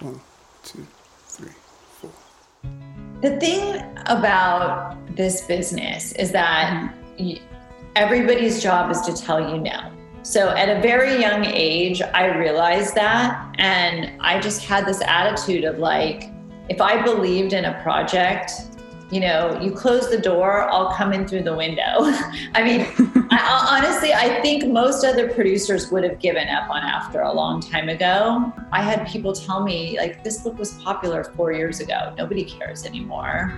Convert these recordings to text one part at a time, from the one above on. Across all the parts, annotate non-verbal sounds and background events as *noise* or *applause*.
One, two, three, four. The thing about this business is that everybody's job is to tell you no. So at a very young age, I realized that. And I just had this attitude of like, if I believed in a project, you know, you close the door, I'll come in through the window. *laughs* I mean, Honestly, I think most other producers would have given up on After a long time ago. I had people tell me, like, this book was popular four years ago. Nobody cares anymore.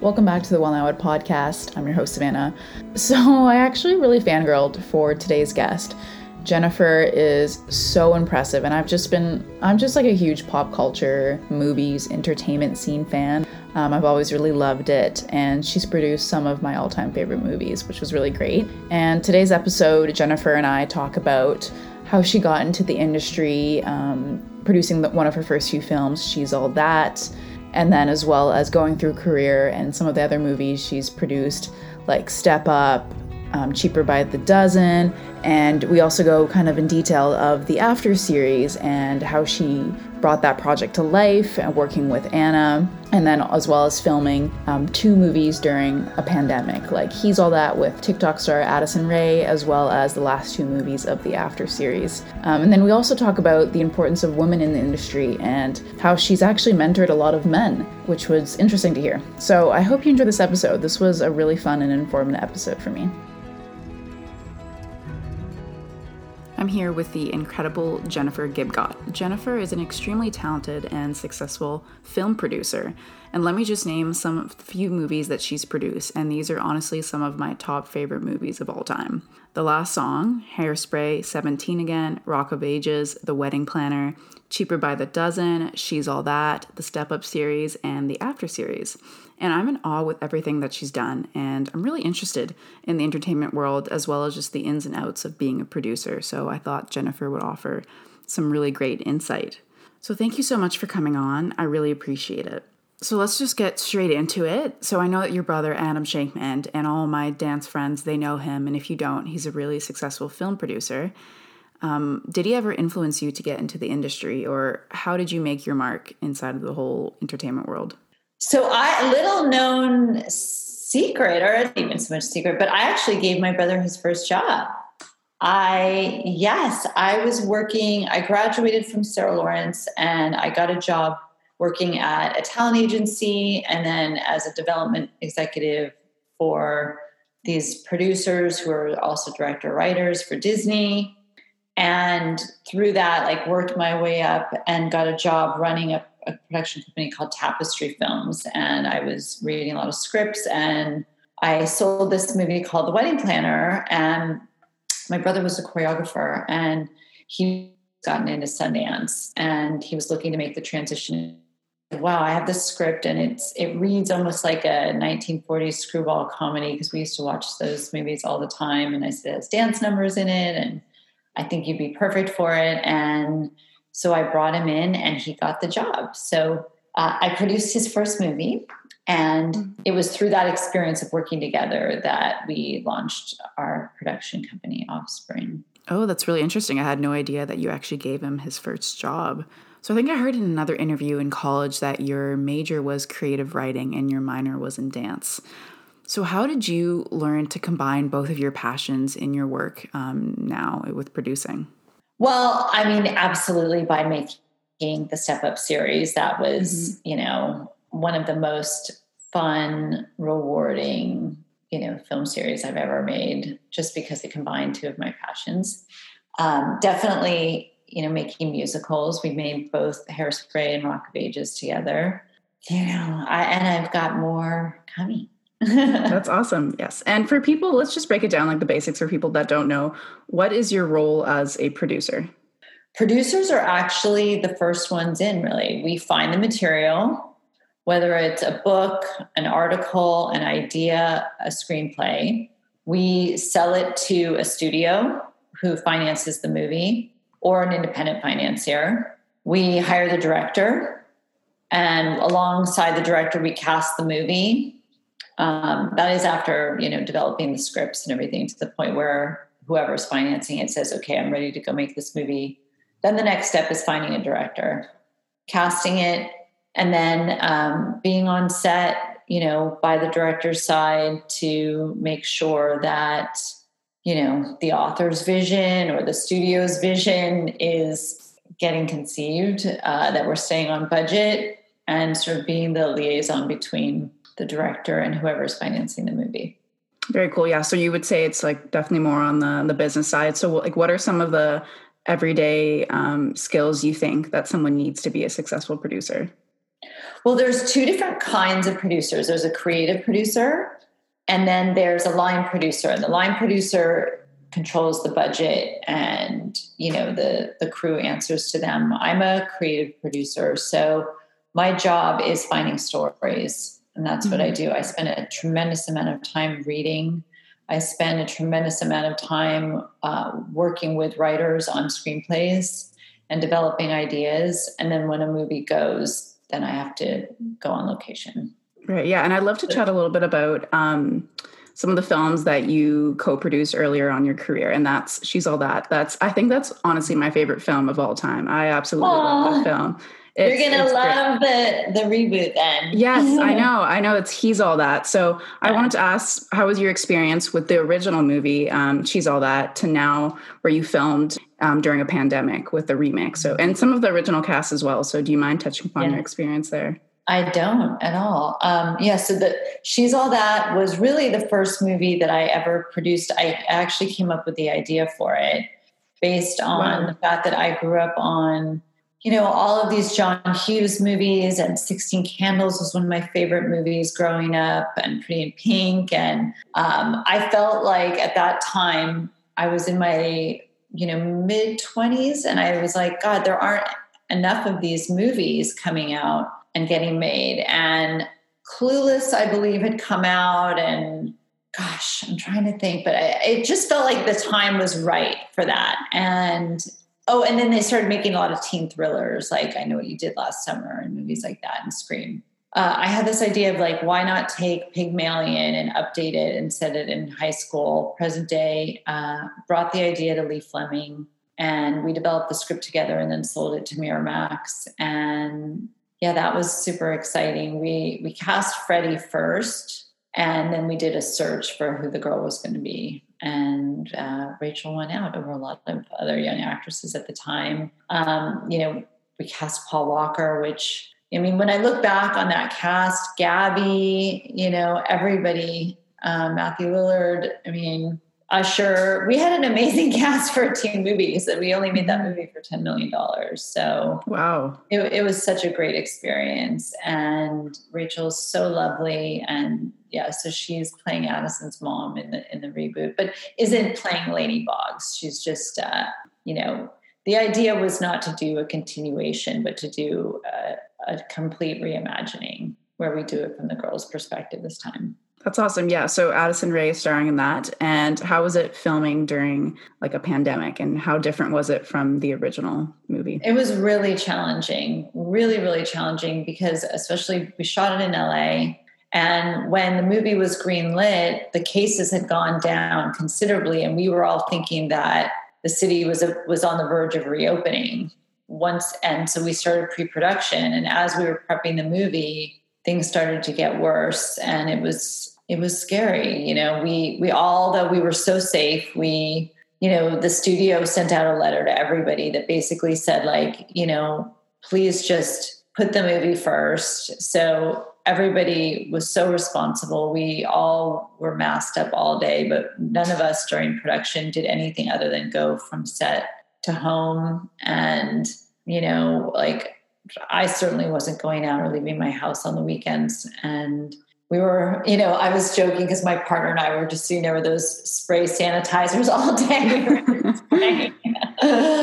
Welcome back to the Now Ed podcast. I'm your host, Savannah. So, I actually really fangirled for today's guest. Jennifer is so impressive, and I've just been, I'm just like a huge pop culture, movies, entertainment scene fan. Um, I've always really loved it, and she's produced some of my all time favorite movies, which was really great. And today's episode, Jennifer and I talk about how she got into the industry, um, producing the, one of her first few films, She's All That, and then as well as going through career and some of the other movies she's produced, like Step Up, um, Cheaper by the Dozen, and we also go kind of in detail of the After series and how she brought that project to life and working with Anna, and then as well as filming um, two movies during a pandemic, like He's All That with TikTok star Addison Rae, as well as the last two movies of the After series. Um, and then we also talk about the importance of women in the industry and how she's actually mentored a lot of men, which was interesting to hear. So I hope you enjoyed this episode. This was a really fun and informative episode for me. I'm here with the incredible Jennifer Gibgot. Jennifer is an extremely talented and successful film producer. And let me just name some of the few movies that she's produced, and these are honestly some of my top favorite movies of all time. The Last Song, Hairspray, 17 Again, Rock of Ages, The Wedding Planner, Cheaper by the Dozen, She's All That, the Step Up series, and the After series. And I'm in awe with everything that she's done, and I'm really interested in the entertainment world as well as just the ins and outs of being a producer. So I thought Jennifer would offer some really great insight. So thank you so much for coming on. I really appreciate it. So let's just get straight into it. So I know that your brother Adam Shankman and all my dance friends they know him, and if you don't, he's a really successful film producer. Um, did he ever influence you to get into the industry, or how did you make your mark inside of the whole entertainment world? So I little known secret, or not even so much secret, but I actually gave my brother his first job. I yes, I was working. I graduated from Sarah Lawrence, and I got a job working at a talent agency, and then as a development executive for these producers who are also director writers for Disney. And through that, like worked my way up and got a job running a a production company called Tapestry Films, and I was reading a lot of scripts. And I sold this movie called The Wedding Planner, and my brother was a choreographer, and he gotten into Sundance, and he was looking to make the transition. Wow, I have this script, and it's it reads almost like a 1940s screwball comedy because we used to watch those movies all the time. And I said, "There's dance numbers in it, and I think you'd be perfect for it." And so I brought him in and he got the job. So uh, I produced his first movie. And mm-hmm. it was through that experience of working together that we launched our production company, Offspring. Oh, that's really interesting. I had no idea that you actually gave him his first job. So I think I heard in another interview in college that your major was creative writing and your minor was in dance. So, how did you learn to combine both of your passions in your work um, now with producing? Well, I mean, absolutely by making the Step Up series, that was, mm-hmm. you know, one of the most fun, rewarding, you know, film series I've ever made, just because it combined two of my passions. Um, definitely, you know, making musicals. We made both Hairspray and Rock of Ages together. You know, I, and I've got more coming. That's awesome. Yes. And for people, let's just break it down like the basics for people that don't know. What is your role as a producer? Producers are actually the first ones in, really. We find the material, whether it's a book, an article, an idea, a screenplay. We sell it to a studio who finances the movie or an independent financier. We hire the director, and alongside the director, we cast the movie um, that is after you know developing the scripts and everything to the point where whoever's financing it says, "Okay, I'm ready to go make this movie. Then the next step is finding a director, casting it, and then um, being on set, you know, by the director's side to make sure that, you know, the author's vision or the studio's vision is getting conceived, uh, that we're staying on budget, and sort of being the liaison between the director and whoever's financing the movie. Very cool. Yeah. So you would say it's like definitely more on the the business side. So like, what are some of the everyday um, skills you think that someone needs to be a successful producer? Well, there's two different kinds of producers. There's a creative producer, and then there's a line producer. And the line producer controls the budget, and you know the the crew answers to them. I'm a creative producer, so my job is finding stories, and that's mm-hmm. what I mm-hmm. do. I spend a tremendous amount of time reading. I spend a tremendous amount of time uh, working with writers on screenplays and developing ideas. And then when a movie goes, then I have to go on location. Right. Yeah. And I'd love to chat a little bit about um, some of the films that you co-produced earlier on your career. And that's She's All That. That's I think that's honestly my favorite film of all time. I absolutely Aww. love that film. It's, You're gonna love great. the the reboot then. Yes, I *laughs* know. I know it's he's all that. So I wanted to ask, how was your experience with the original movie, um, She's All That, to now where you filmed um, during a pandemic with the remake? So and some of the original cast as well. So do you mind touching upon yeah. your experience there? I don't at all. Um, yeah, so the She's All That was really the first movie that I ever produced. I actually came up with the idea for it based on wow. the fact that I grew up on you know, all of these John Hughes movies and 16 Candles was one of my favorite movies growing up and Pretty in Pink. And um, I felt like at that time I was in my, you know, mid 20s and I was like, God, there aren't enough of these movies coming out and getting made. And Clueless, I believe, had come out and gosh, I'm trying to think, but I, it just felt like the time was right for that. And Oh, and then they started making a lot of teen thrillers, like I Know What You Did Last Summer and movies like that and Scream. Uh, I had this idea of like, why not take Pygmalion and update it and set it in high school, present day? Uh, brought the idea to Lee Fleming and we developed the script together and then sold it to Miramax. And yeah, that was super exciting. We we cast Freddie first, and then we did a search for who the girl was going to be and uh, Rachel went out over a lot of other young actresses at the time. Um, you know, we cast Paul Walker, which I mean, when I look back on that cast, Gabby, you know, everybody, um, Matthew Lillard, I mean, Usher, we had an amazing *laughs* cast for a teen movies that we only made that movie for $10 million. So, wow. It, it was such a great experience. And Rachel's so lovely. And yeah, so she's playing Addison's mom in the, in the reboot, but isn't playing Laney Boggs. She's just, uh, you know, the idea was not to do a continuation, but to do a, a complete reimagining where we do it from the girl's perspective this time. That's awesome. Yeah. So Addison Rae starring in that. And how was it filming during like a pandemic and how different was it from the original movie? It was really challenging, really, really challenging because especially we shot it in LA. And when the movie was greenlit, the cases had gone down considerably. And we were all thinking that the city was, a, was on the verge of reopening once. And so we started pre production. And as we were prepping the movie, things started to get worse. And it was it was scary. You know, we we all though we were so safe, we you know the studio sent out a letter to everybody that basically said like you know please just put the movie first. So everybody was so responsible. We all were masked up all day, but none of us during production did anything other than go from set to home and you know like I certainly wasn't going out or leaving my house on the weekends and we were, you know, I was joking because my partner and I were just sitting there with those spray sanitizers *laughs* all day.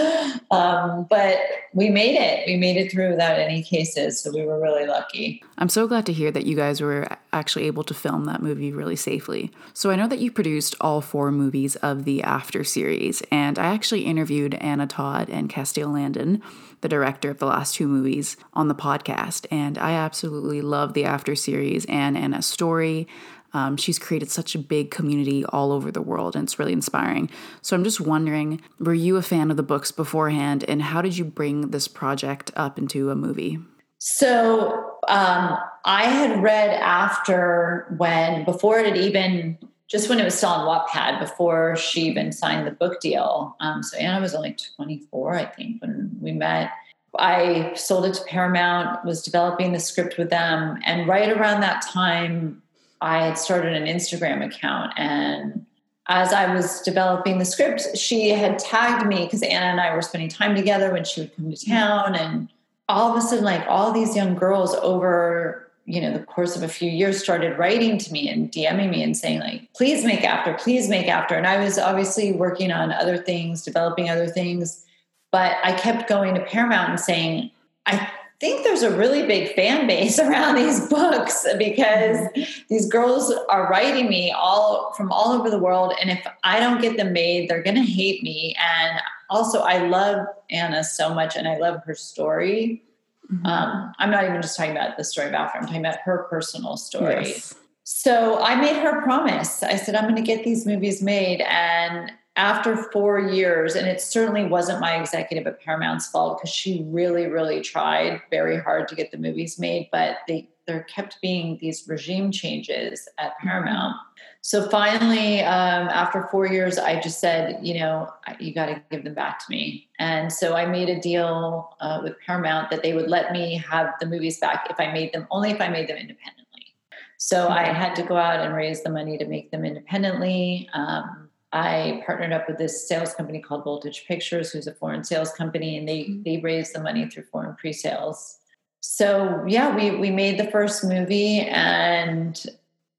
*laughs* um, but we made it. We made it through without any cases. So we were really lucky. I'm so glad to hear that you guys were actually able to film that movie really safely. So I know that you produced all four movies of the After series, and I actually interviewed Anna Todd and Castille Landon the director of the last two movies, on the podcast. And I absolutely love the After series and Anna's story. Um, she's created such a big community all over the world, and it's really inspiring. So I'm just wondering were you a fan of the books beforehand, and how did you bring this project up into a movie? So um, I had read after when, before it had even, just when it was still on Wattpad, before she even signed the book deal. Um, so Anna was only 24, I think, when we met. I sold it to Paramount, was developing the script with them. And right around that time, I had started an Instagram account. And as I was developing the script, she had tagged me because Anna and I were spending time together when she would come to mm-hmm. town. And all of a sudden, like all these young girls over you know the course of a few years started writing to me and DMing me and saying like please make after please make after and I was obviously working on other things developing other things but I kept going to Paramount and saying, I think there's a really big fan base *laughs* around these books because these girls are writing me all from all over the world. And if I don't get them made, they're going to hate me. And also, I love Anna so much and I love her story. Mm-hmm. Um, I'm not even just talking about the story of After, I'm talking about her personal story. Yes. So I made her promise. I said, I'm going to get these movies made. And after four years, and it certainly wasn't my executive at Paramount's fault because she really, really tried very hard to get the movies made, but they there kept being these regime changes at. Paramount. So finally, um, after four years, I just said, you know, you got to give them back to me. And so I made a deal uh, with Paramount that they would let me have the movies back if I made them, only if I made them independently. So I had to go out and raise the money to make them independently. Um, I partnered up with this sales company called Voltage Pictures, who's a foreign sales company, and they mm-hmm. they raised the money through foreign pre-sales. So yeah, we we made the first movie, and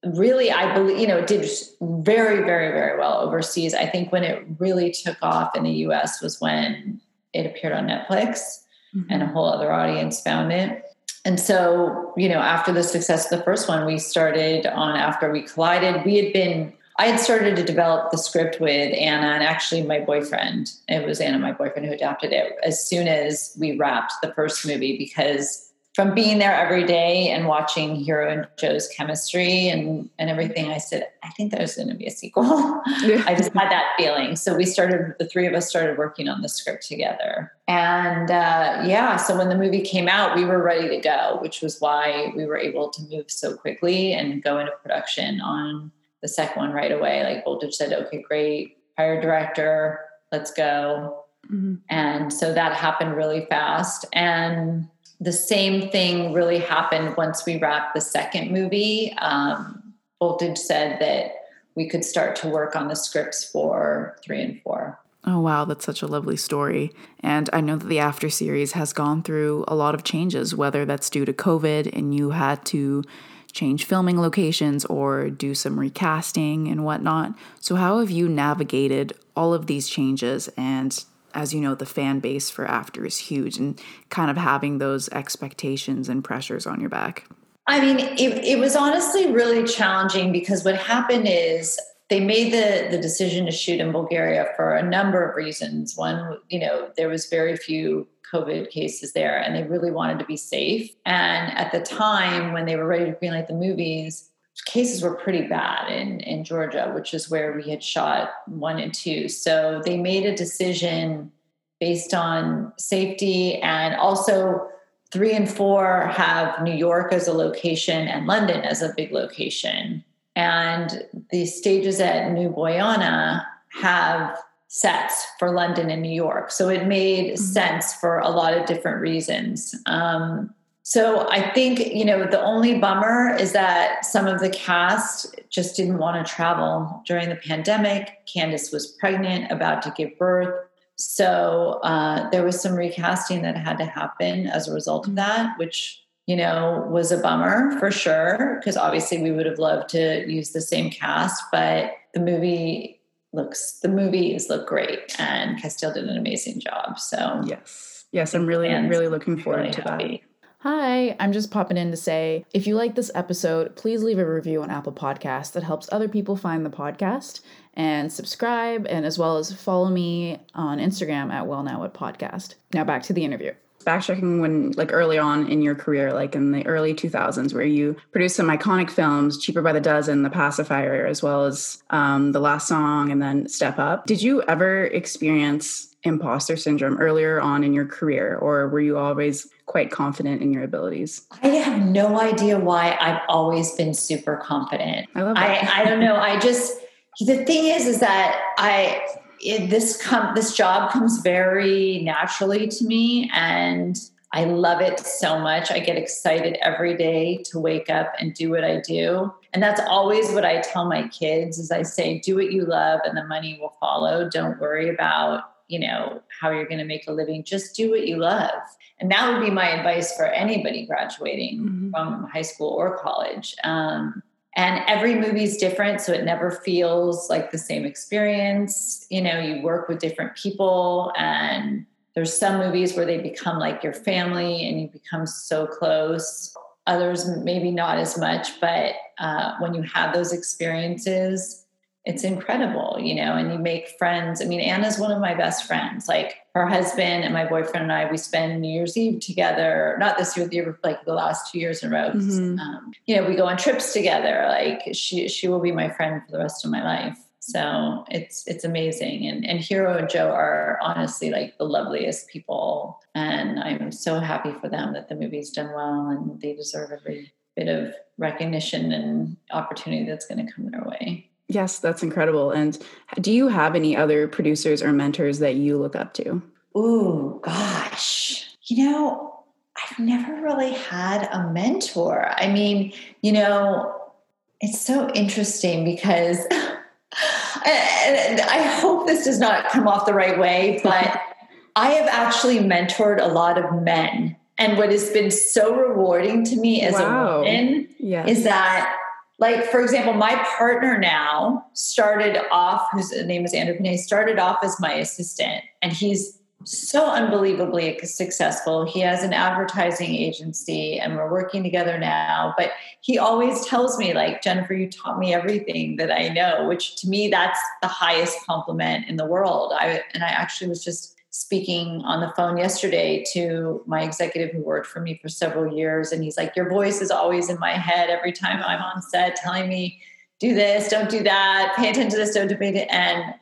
really, I believe you know it did very very very well overseas. I think when it really took off in the U.S. was when it appeared on Netflix, mm-hmm. and a whole other audience found it. And so, you know, after the success of the first one, we started on After We Collided. We had been I had started to develop the script with Anna and actually my boyfriend. It was Anna, my boyfriend, who adapted it as soon as we wrapped the first movie because from being there every day and watching Hero and Joe's chemistry and, and everything, I said, I think there's going to be a sequel. *laughs* I just had that feeling. So we started, the three of us started working on the script together. And uh, yeah, so when the movie came out, we were ready to go, which was why we were able to move so quickly and go into production on the second one right away. Like Voltage said, okay, great, hire director, let's go. Mm-hmm. And so that happened really fast. And the same thing really happened once we wrapped the second movie. Um, Voltage said that we could start to work on the scripts for three and four. Oh, wow, that's such a lovely story. And I know that the After series has gone through a lot of changes, whether that's due to COVID and you had to change filming locations or do some recasting and whatnot. So, how have you navigated all of these changes? And as you know, the fan base for After is huge and kind of having those expectations and pressures on your back. I mean, it, it was honestly really challenging because what happened is they made the the decision to shoot in Bulgaria for a number of reasons. One, you know, there was very few COVID cases there, and they really wanted to be safe. And at the time when they were ready to greenlight the movies, cases were pretty bad in, in Georgia, which is where we had shot one and two. So they made a decision based on safety and also three and four have New York as a location and London as a big location. And the stages at Nu Boyana have sets for London and New York. So it made mm-hmm. sense for a lot of different reasons. Um, so I think, you know, the only bummer is that some of the cast just didn't want to travel during the pandemic. Candice was pregnant, about to give birth. So uh, there was some recasting that had to happen as a result of mm-hmm. that, which, you know, was a bummer for sure, because obviously we would have loved to use the same cast, but the movie looks the movies look great and Castille did an amazing job. So yes. Yes, I'm really I'm really looking forward really to happy. that. Hi, I'm just popping in to say if you like this episode, please leave a review on Apple Podcasts. That helps other people find the podcast and subscribe, and as well as follow me on Instagram at Well Now What Podcast. Now back to the interview backtracking when like early on in your career like in the early 2000s where you produced some iconic films cheaper by the dozen the pacifier as well as um, the last song and then step up. Did you ever experience imposter syndrome earlier on in your career or were you always quite confident in your abilities? I have no idea why i've always been super confident. I love that. I, I don't know. I just the thing is is that i it, this com- this job comes very naturally to me and I love it so much. I get excited every day to wake up and do what I do. And that's always what I tell my kids is I say do what you love and the money will follow. Don't worry about, you know, how you're going to make a living. Just do what you love. And that would be my advice for anybody graduating mm-hmm. from high school or college. Um, and every movie is different so it never feels like the same experience you know you work with different people and there's some movies where they become like your family and you become so close others maybe not as much but uh, when you have those experiences it's incredible, you know, and you make friends. I mean, Anna's one of my best friends. Like her husband and my boyfriend and I, we spend New Year's Eve together. Not this year, the year like the last two years in a row. Mm-hmm. Um, you know, we go on trips together. Like she, she will be my friend for the rest of my life. So it's it's amazing. And and Hero and Joe are honestly like the loveliest people. And I'm so happy for them that the movie's done well and they deserve every bit of recognition and opportunity that's going to come their way. Yes, that's incredible. And do you have any other producers or mentors that you look up to? Oh, gosh. You know, I've never really had a mentor. I mean, you know, it's so interesting because *laughs* and I hope this does not come off the right way, but *laughs* I have actually mentored a lot of men. And what has been so rewarding to me as wow. a woman yes. is that like for example my partner now started off whose name is andrew Panay, started off as my assistant and he's so unbelievably successful. He has an advertising agency and we're working together now but he always tells me like jennifer you taught me everything that i know which to me that's the highest compliment in the world. I and i actually was just speaking on the phone yesterday to my executive who worked for me for several years. And he's like, Your voice is always in my head every time I'm on set telling me, do this, don't do that, pay attention to this, don't debate it. And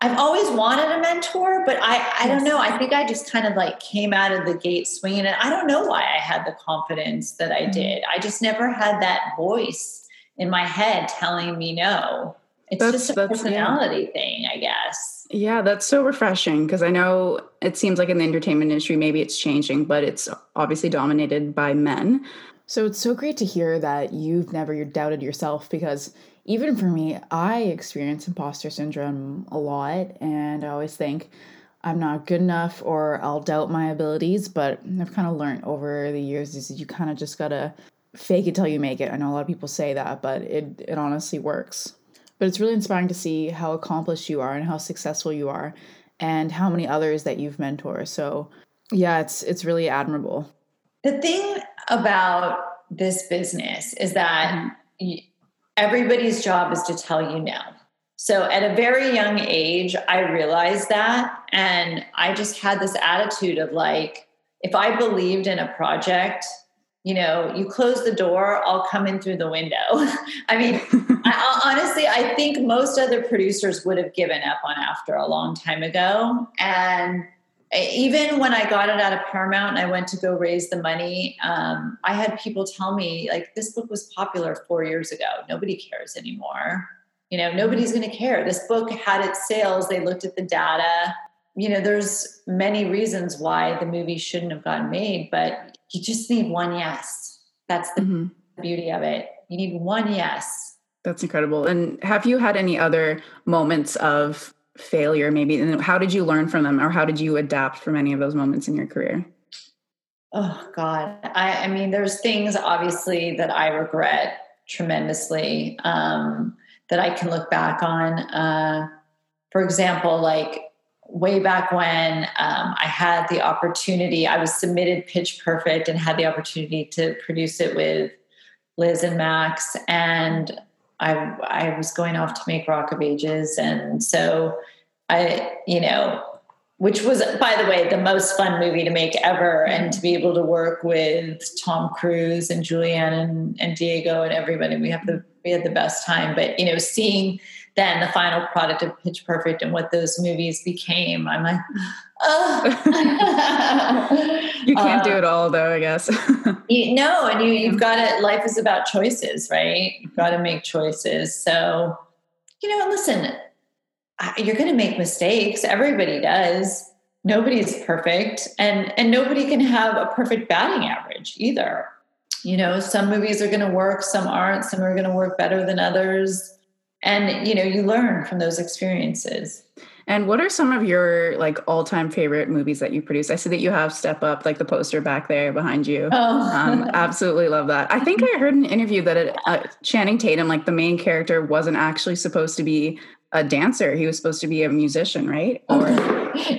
I've always wanted a mentor, but I, I don't know. I think I just kind of like came out of the gate swinging. And I don't know why I had the confidence that I mm-hmm. did. I just never had that voice in my head telling me no. It's that's, just a personality yeah. thing, I guess. Yeah, that's so refreshing because I know it seems like in the entertainment industry, maybe it's changing, but it's obviously dominated by men. So it's so great to hear that you've never doubted yourself because even for me, I experience imposter syndrome a lot, and I always think I'm not good enough or I'll doubt my abilities. But I've kind of learned over the years is you kind of just gotta fake it till you make it. I know a lot of people say that, but it it honestly works. But it's really inspiring to see how accomplished you are and how successful you are and how many others that you've mentored. So, yeah, it's it's really admirable. The thing about this business is that mm-hmm. everybody's job is to tell you no. So at a very young age, I realized that. And I just had this attitude of like, if I believed in a project, you know, you close the door, I'll come in through the window. *laughs* I mean, *laughs* I, honestly, I think most other producers would have given up on After a long time ago. And even when I got it out of Paramount and I went to go raise the money, um, I had people tell me, like, this book was popular four years ago. Nobody cares anymore. You know, nobody's going to care. This book had its sales. They looked at the data. You know, there's many reasons why the movie shouldn't have gotten made, but you just need one yes. That's the mm-hmm. beauty of it. You need one yes. That's incredible. And have you had any other moments of failure, maybe? And how did you learn from them, or how did you adapt from any of those moments in your career? Oh, God. I, I mean, there's things obviously that I regret tremendously um, that I can look back on. Uh, for example, like way back when um, I had the opportunity, I was submitted Pitch Perfect and had the opportunity to produce it with Liz and Max. And I, I was going off to make Rock of Ages. And so I, you know, which was, by the way, the most fun movie to make ever. And to be able to work with Tom Cruise and Julianne and, and Diego and everybody, we have the, we had the best time. But, you know, seeing, then the final product of Pitch Perfect and what those movies became, I'm like, oh. *laughs* you can't uh, do it all, though. I guess. *laughs* you, no, and you you've got to. Life is about choices, right? You've got to make choices. So, you know, listen, you're going to make mistakes. Everybody does. Nobody's perfect, and and nobody can have a perfect batting average either. You know, some movies are going to work, some aren't. Some are going to work better than others and you know you learn from those experiences and what are some of your like all-time favorite movies that you produce? I see that you have Step Up, like the poster back there behind you. Oh. um, *laughs* absolutely love that. I think I heard an interview that it, uh, Channing Tatum, like the main character, wasn't actually supposed to be a dancer. He was supposed to be a musician, right? *laughs* Or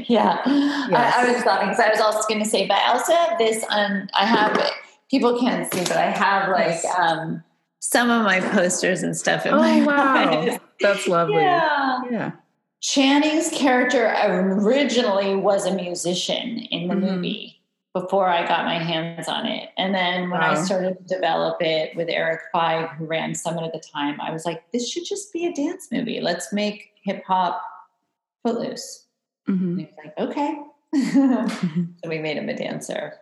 yeah, yes. I, I, was laughing because I was also going to say, but I also have this. Um, I have people can't see, but I have like. Um, some of my posters and stuff in oh, my *laughs* wow. That's lovely. Yeah. Yeah. Channing's character originally was a musician in the mm-hmm. movie before I got my hands on it. And then when wow. I started to develop it with Erik Feig, who ran Summit at the time, I was like, this should just be a dance movie. Let's make hip hop footloose. Mm-hmm. And he was like, okay. *laughs* so we made him a dancer.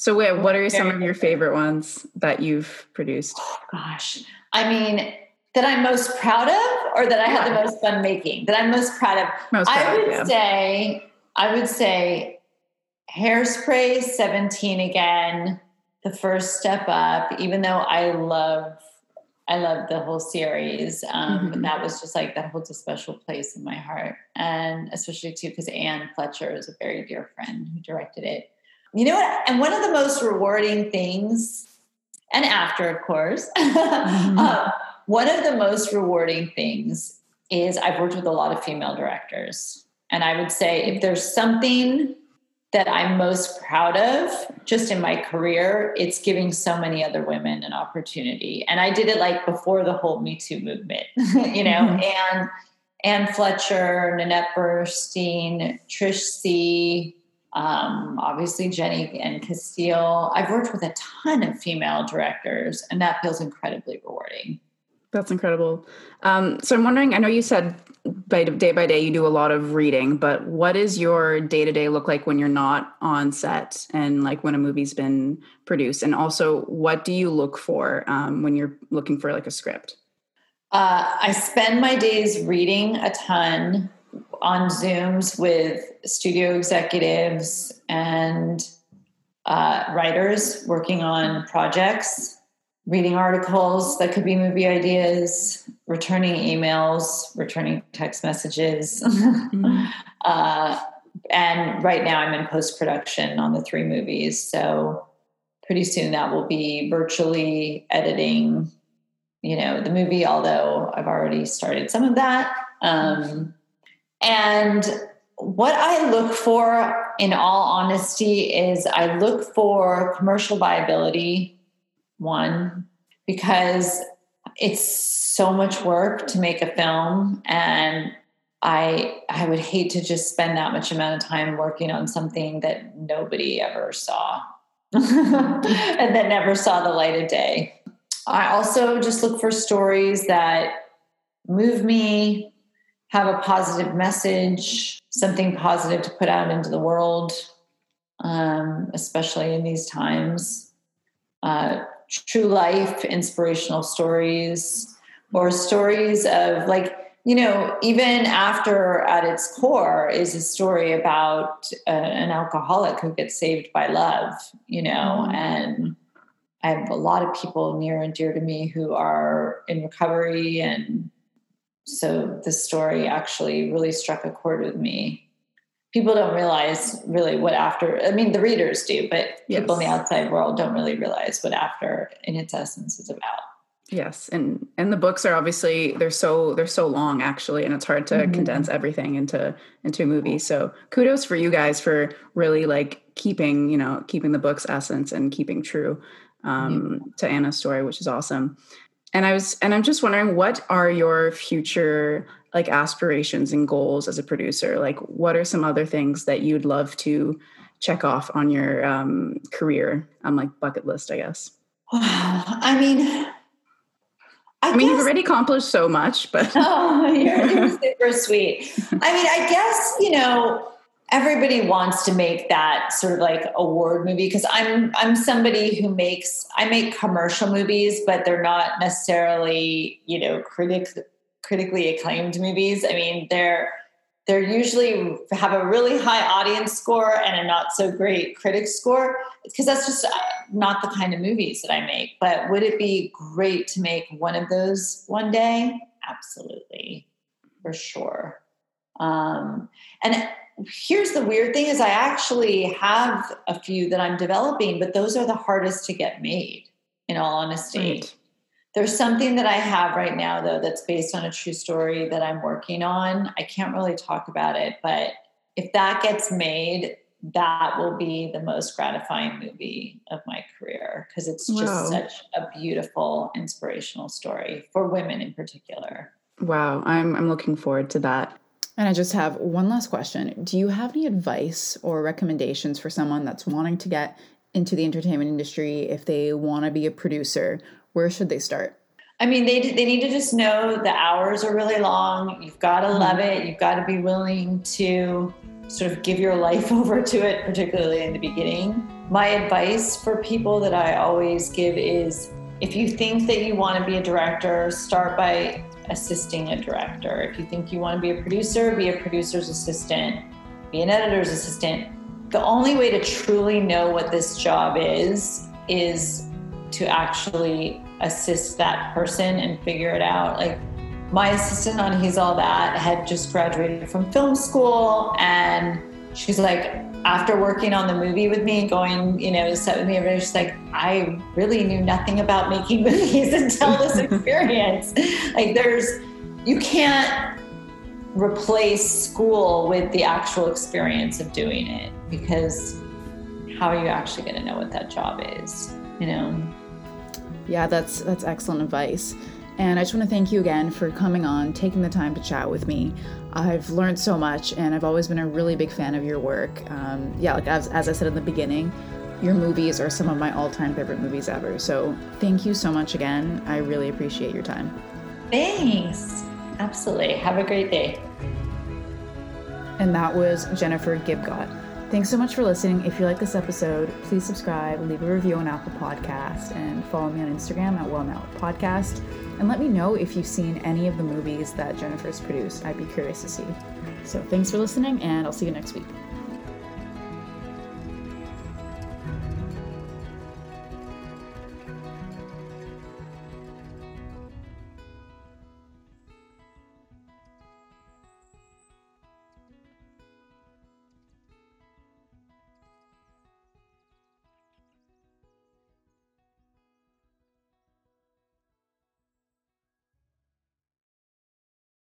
So, wait, what are some of your favorite ones that you've produced? Oh, gosh. I mean, that I'm most proud of, or that I had the most fun making? That I'm most proud of. Most proud I would yeah. say, I would say, Hairspray 17 again, the first step up. Even though I love, I love the whole series, um, mm-hmm. that was just like that holds a special place in my heart, and especially too because Anne Fletcher is a very dear friend who directed it. You know what? And one of the most rewarding things, and after, of course, *laughs* mm-hmm. um, one of the most rewarding things is I've worked with a lot of female directors. And I would say if there's something that I'm most proud of just in my career, it's giving so many other women an opportunity. And I did it like before the whole Me Too movement, *laughs* you know, mm-hmm. and Anne Fletcher, Nanette Burstein, Trish Sie, um, obviously Jenny and Castille. I've worked with a ton of female directors, and that feels incredibly rewarding. That's incredible. Um, so I'm wondering. I know you said by day by day you do a lot of reading, but what is your day to day look like when you're not on set and like when a movie's been produced? And also, what do you look for um, when you're looking for like a script? Uh, I spend my days reading a ton on Zooms with studio executives and uh, writers working on projects, reading articles that could be movie ideas, returning emails, returning text messages. mm-hmm. *laughs* uh, and right now I'm in post production on the three movies. So pretty soon that will be virtually editing, you know, the movie, although I've already started some of that. Um, and what I look for, in all honesty, is I look for commercial viability, one, because it's so much work to make a film. And I I would hate to just spend that much amount of time working on something that nobody ever saw *laughs* and that never saw the light of day. I also just look for stories that move me, have a positive message, something positive to put out into the world, um, especially in these times. Uh, true life, inspirational stories, or stories of like, you know, even after at its core is a story about uh, an alcoholic who gets saved by love, you know, mm-hmm. and I have a lot of people near and dear to me who are in recovery and so the story actually really struck a chord with me. People don't realize really what after, I mean, the readers do, but yes. people in the outside world don't really realize what after in its essence is about. Yes, and and the books are obviously they're so they're so long actually, and it's hard to mm-hmm. condense everything into into a movie. So kudos for you guys for really like keeping you know keeping the book's essence and keeping true um, mm-hmm. to Anna's story, which is awesome. And I was and I'm just wondering what are your future like aspirations and goals as a producer? Like what are some other things that you'd love to check off on your um, career on like bucket list? I guess. Wow. *sighs* I mean I, I mean, you've already accomplished so much, but oh, you're *laughs* super sweet. I mean, I guess you know everybody wants to make that sort of like award movie because I'm I'm somebody who makes I make commercial movies, but they're not necessarily you know critic critically acclaimed movies. I mean, they're they're usually have a really high audience score and a not so great critic score because that's just uh, not the kind of movies that I make. But would it be great to make one of those one day? Absolutely, for sure. Um, and here's the weird thing is I actually have a few that I'm developing, but those are the hardest to get made, in all honesty. Right. There's something that I have right now, though, that's based on a true story that I'm working on. I can't really talk about it, but if that gets made, that will be the most gratifying movie of my career because it's just wow. such a beautiful, inspirational story for women in particular. Wow, I'm I'm looking forward to that. And I just have one last question. Do you have any advice or recommendations for someone that's wanting to get into the entertainment industry if they want to be a producer where should they start? I mean, they they need to just know the hours are really long. You've got to mm-hmm. love it. You've got to be willing to sort of give your *laughs* life over to it, particularly in the beginning. My advice for people that I always give is if you think that you want to be a director, start by assisting a director. If you think you want to be a producer, be a producer's assistant, be an editor's assistant. The only way to truly know what this job is is to actually assist that person and figure it out. Like my assistant on He's All That had just graduated from film school and she's like, after working on the movie with me, going, you know, set with me day, she's like, I really knew nothing about making *laughs* movies until this *laughs* experience. like there's you can't replace school with the actual experience of doing it because how are you actually going to know what that job is you know yeah, that's that's excellent advice. And I just want to thank you again for coming on, taking the time to chat with me. I've learned so much, and I've always been a really big fan of your work. Um, yeah, like as, as I said in the beginning, your movies are some of my all time favorite movies ever. So thank you so much again. I really appreciate your time. Thanks. Absolutely. Have a great day. And that was Jennifer Gibgot. Thanks so much for listening. If you like this episode, please subscribe, leave a review on Apple Podcast, and follow me on Instagram at Well Podcast. And let me know if you've seen any of the movies that Jennifer's produced. I'd be curious to see. So thanks for listening, and I'll see you next week.